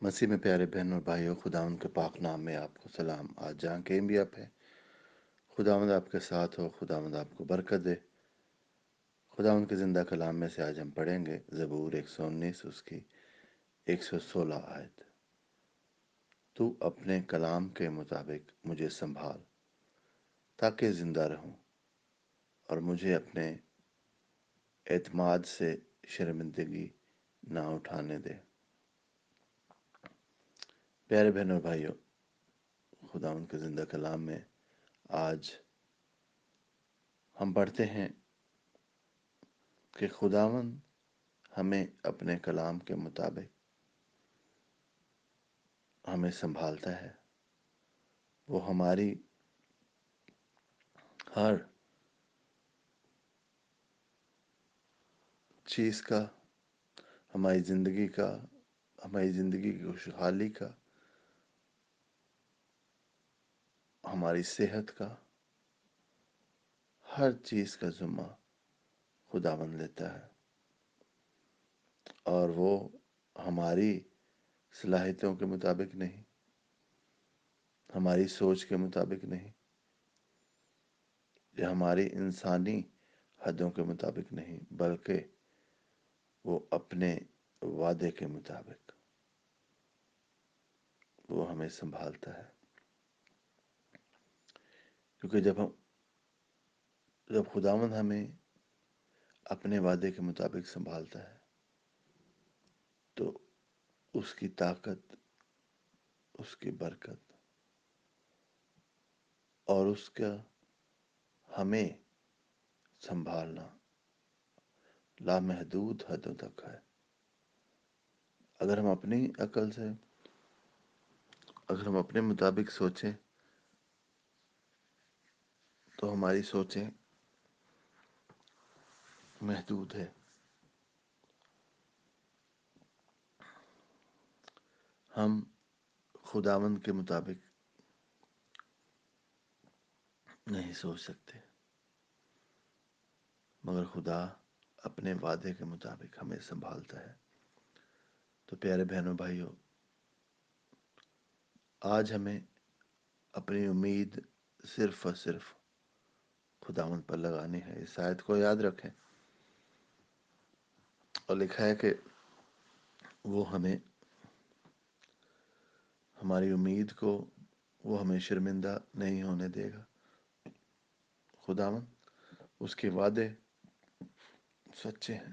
مسیح میں پیارے بہن اور بھائیوں خدا ان کے پاک نام میں آپ کو سلام۔ آج جہاں کہیں بھی آپ ہیں۔ خدا مند آپ کے ساتھ ہو خدا مند آپ کو برکت دے۔ خدا ان کے زندہ کلام میں سے آج ہم پڑھیں گے زبور ایک سو انیس، اس کی ایک سو سولہ آیت۔ تو اپنے کلام کے مطابق مجھے سنبھال تاکہ زندہ رہوں اور مجھے اپنے اعتماد سے شرمندگی نہ اٹھانے دے۔ پیارے بہن اور بھائیوں، خدا ان کے زندہ کلام میں آج ہم پڑھتے ہیں کہ خداون ہمیں اپنے کلام کے مطابق ہمیں سنبھالتا ہے۔ وہ ہماری ہر چیز کا، ہماری زندگی کا، ہماری زندگی کی خوشحالی کا ہماری صحت کا ہر چیز کا ذمہ خدا بن لیتا ہے۔ اور وہ ہماری صلاحیتوں کے مطابق نہیں، ہماری سوچ کے مطابق نہیں، یا ہماری انسانی حدوں کے مطابق نہیں، بلکہ وہ اپنے وعدے کے مطابق وہ ہمیں سنبھالتا ہے۔ کیونکہ جب ہم جب خداون ہمیں اپنے وعدے کے مطابق سنبھالتا ہے، تو اس کی طاقت، اس کی برکت اور اس کا ہمیں سنبھالنا لامحدود حدوں تک ہے۔ اگر ہم اپنی عقل سے، اگر ہم اپنے مطابق سوچیں تو ہماری سوچیں محدود ہے ہم خداوند کے مطابق نہیں سوچ سکتے مگر خدا اپنے وعدے کے مطابق ہمیں سنبھالتا ہے تو پیارے بہنوں بھائیوں آج ہمیں اپنی امید صرف اور صرف خداون پر لگانی ہے اس آیت کو یاد رکھیں۔ اور لکھا ہے کہ وہ ہمیں، ہماری امید کو وہ ہمیں شرمندہ نہیں ہونے دے گا۔ خداون اس کے وعدے سچے ہیں۔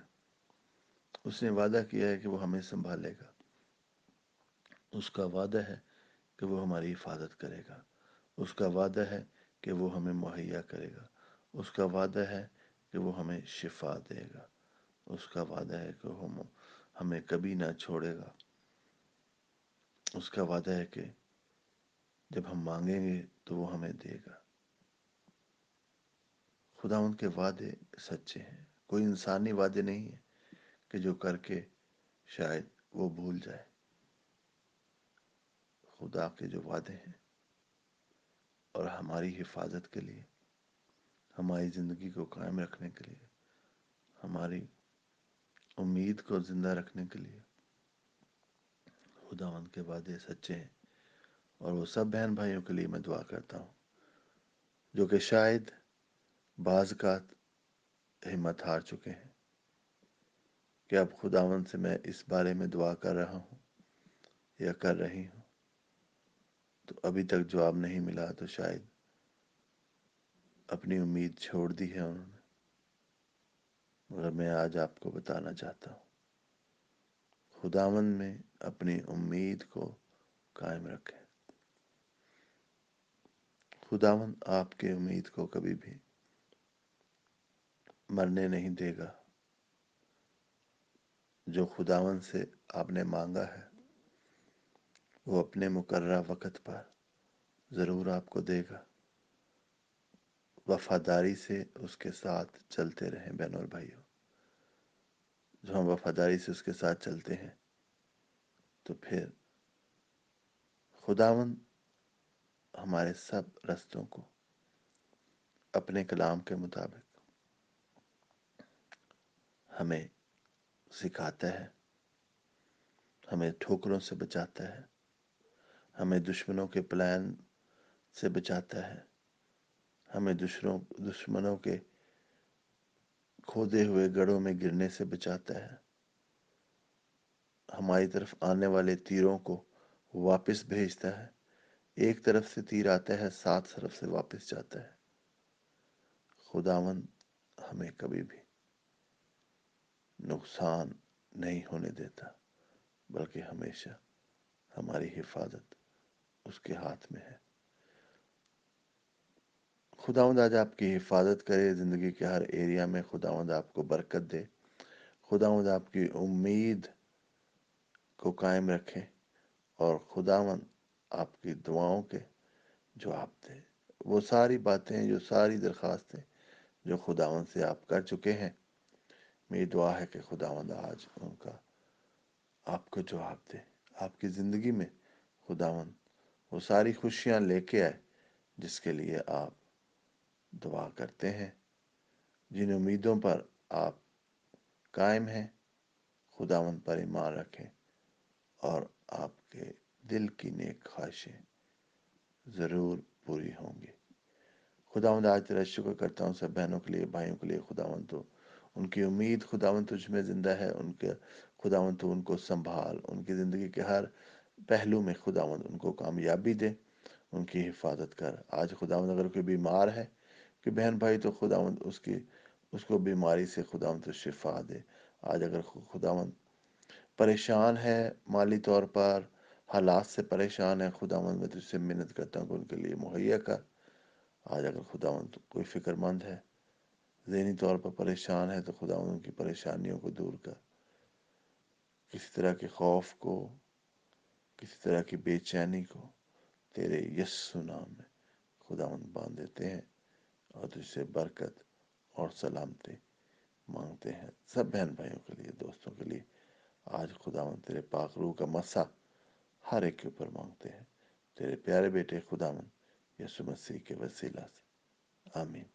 اس نے وعدہ کیا ہے کہ وہ ہمیں سنبھالے گا۔ اس کا وعدہ ہے کہ وہ ہماری حفاظت کرے گا۔ اس کا وعدہ ہے کہ وہ ہمیں مہیا کرے گا۔ اس کا وعدہ ہے کہ وہ ہمیں شفا دے گا۔ اس کا وعدہ ہے کہ وہ ہمیں کبھی نہ چھوڑے گا۔ اس کا وعدہ ہے کہ جب ہم مانگیں گے تو وہ ہمیں دے گا۔ خدا ان کے وعدے سچے ہیں۔ کوئی انسانی وعدے نہیں ہیں کہ جو کر کے شاید وہ بھول جائے۔ خدا کے جو وعدے ہیں اور ہماری حفاظت کے لیے ہماری زندگی کو قائم رکھنے کے لیے، ہماری امید کو زندہ رکھنے کے لیے۔ خداون کے وعدے سچے ہیں اور وہ سب بہن بھائیوں کے لیے میں دعا کرتا ہوں، جو کہ شاید بعض کا ہمت ہار چکے ہیں۔ کہ اب خداون سے میں اس بارے میں دعا کر رہا ہوں یا کر رہی ہوں، تو ابھی تک جواب نہیں ملا تو شاید اپنی امید چھوڑ دی ہے انہوں نے۔ مگر میں آج آپ کو بتانا چاہتا ہوں۔ خداون میں اپنی امید کو قائم رکھیں۔ خداون آپ کے امید کو کبھی بھی مرنے نہیں دے گا۔ جو خداون سے آپ نے مانگا ہے، وہ اپنے مقررہ وقت پر ضرور آپ کو دے گا۔ وفاداری سے اس کے ساتھ چلتے رہیں بہن اور بھائیوں جو ہم وفاداری سے اس کے ساتھ چلتے ہیں، تو پھر خداون ہمارے سب رستوں کو اپنے کلام کے مطابق ہمیں سکھاتا ہے، ہمیں ٹھوکروں سے بچاتا ہے، ہمیں دشمنوں کے پلان سے بچاتا ہے۔ ہمیں دشمنوں دشمنوں کے کھودے ہوئے گڑھوں میں گرنے سے بچاتا ہے۔ ہماری طرف آنے والے تیروں کو واپس بھیجتا ہے۔ ایک طرف سے تیر آتا ہے سات طرف سے واپس جاتا ہے۔ خداون ہمیں کبھی بھی نقصان نہیں ہونے دیتا، بلکہ ہمیشہ ہماری حفاظت اس کے ہاتھ میں ہے۔ خداوند آج آپ کی حفاظت کرے، زندگی کے ہر ایریا میں خداوند آپ کو برکت دے۔ خداوند آپ کی امید کو قائم رکھے اور خداوند آپ کی دعاؤں کے جواب دے۔ وہ ساری باتیں جو ساری درخواستیں جو خداوند سے آپ کر چکے ہیں، میری دعا ہے کہ خداوند آج ان کا آپ کو جواب دے۔ آپ کی زندگی میں خداوند وہ ساری خوشیاں لے کے آئے جس کے لیے آپ دعا کرتے ہیں۔ جن امیدوں پر آپ قائم ہیں، خداوند پر ایمان رکھیں اور آپ کے دل کی نیک خواہشیں ضرور پوری ہوں گی۔ خداوند آج تیرا شکر کرتا ہوں، سب بہنوں کے لیے، بھائیوں کے لیے۔ خداوند تو ان کی امید، خداوند تجھ میں زندہ ہے۔ ان کے، خداوند تو ان کو سنبھال، ان کی زندگی کے ہر پہلو میں خداوند ان کو کامیابی دے، ان کی حفاظت کر۔ آج خداوند اگر کوئی بیمار ہے کہ بہن بھائی تو خداوند اس کی، اس کو بیماری سے خداوند تو شفا دے۔ آج اگر خداوند پریشان ہے مالی طور پر، حالات سے پریشان ہے، خداوند میں تجھ سے محنت کرتا ہوں کہ ان کے لیے مہیا کر۔ آج اگر خداوند کوئی فکر مند ہے، ذہنی طور پر پریشان ہے، تو خداوند ان کی پریشانیوں کو دور کر۔ کسی طرح کے خوف کو، کسی طرح کی بے چینی کو تیرے یسو نام میں خداوند باندھ دیتے ہیں۔ اور تجھ سے برکت اور سلامتی مانگتے ہیں سب بہن بھائیوں کے لیے، دوستوں کے لیے۔ آج خداوند تیرے پاک روح کا مسا ہر ایک کے اوپر مانگتے ہیں۔ تیرے پیارے بیٹے خداوند یسو مسیح کے وسیلہ سے۔ آمین۔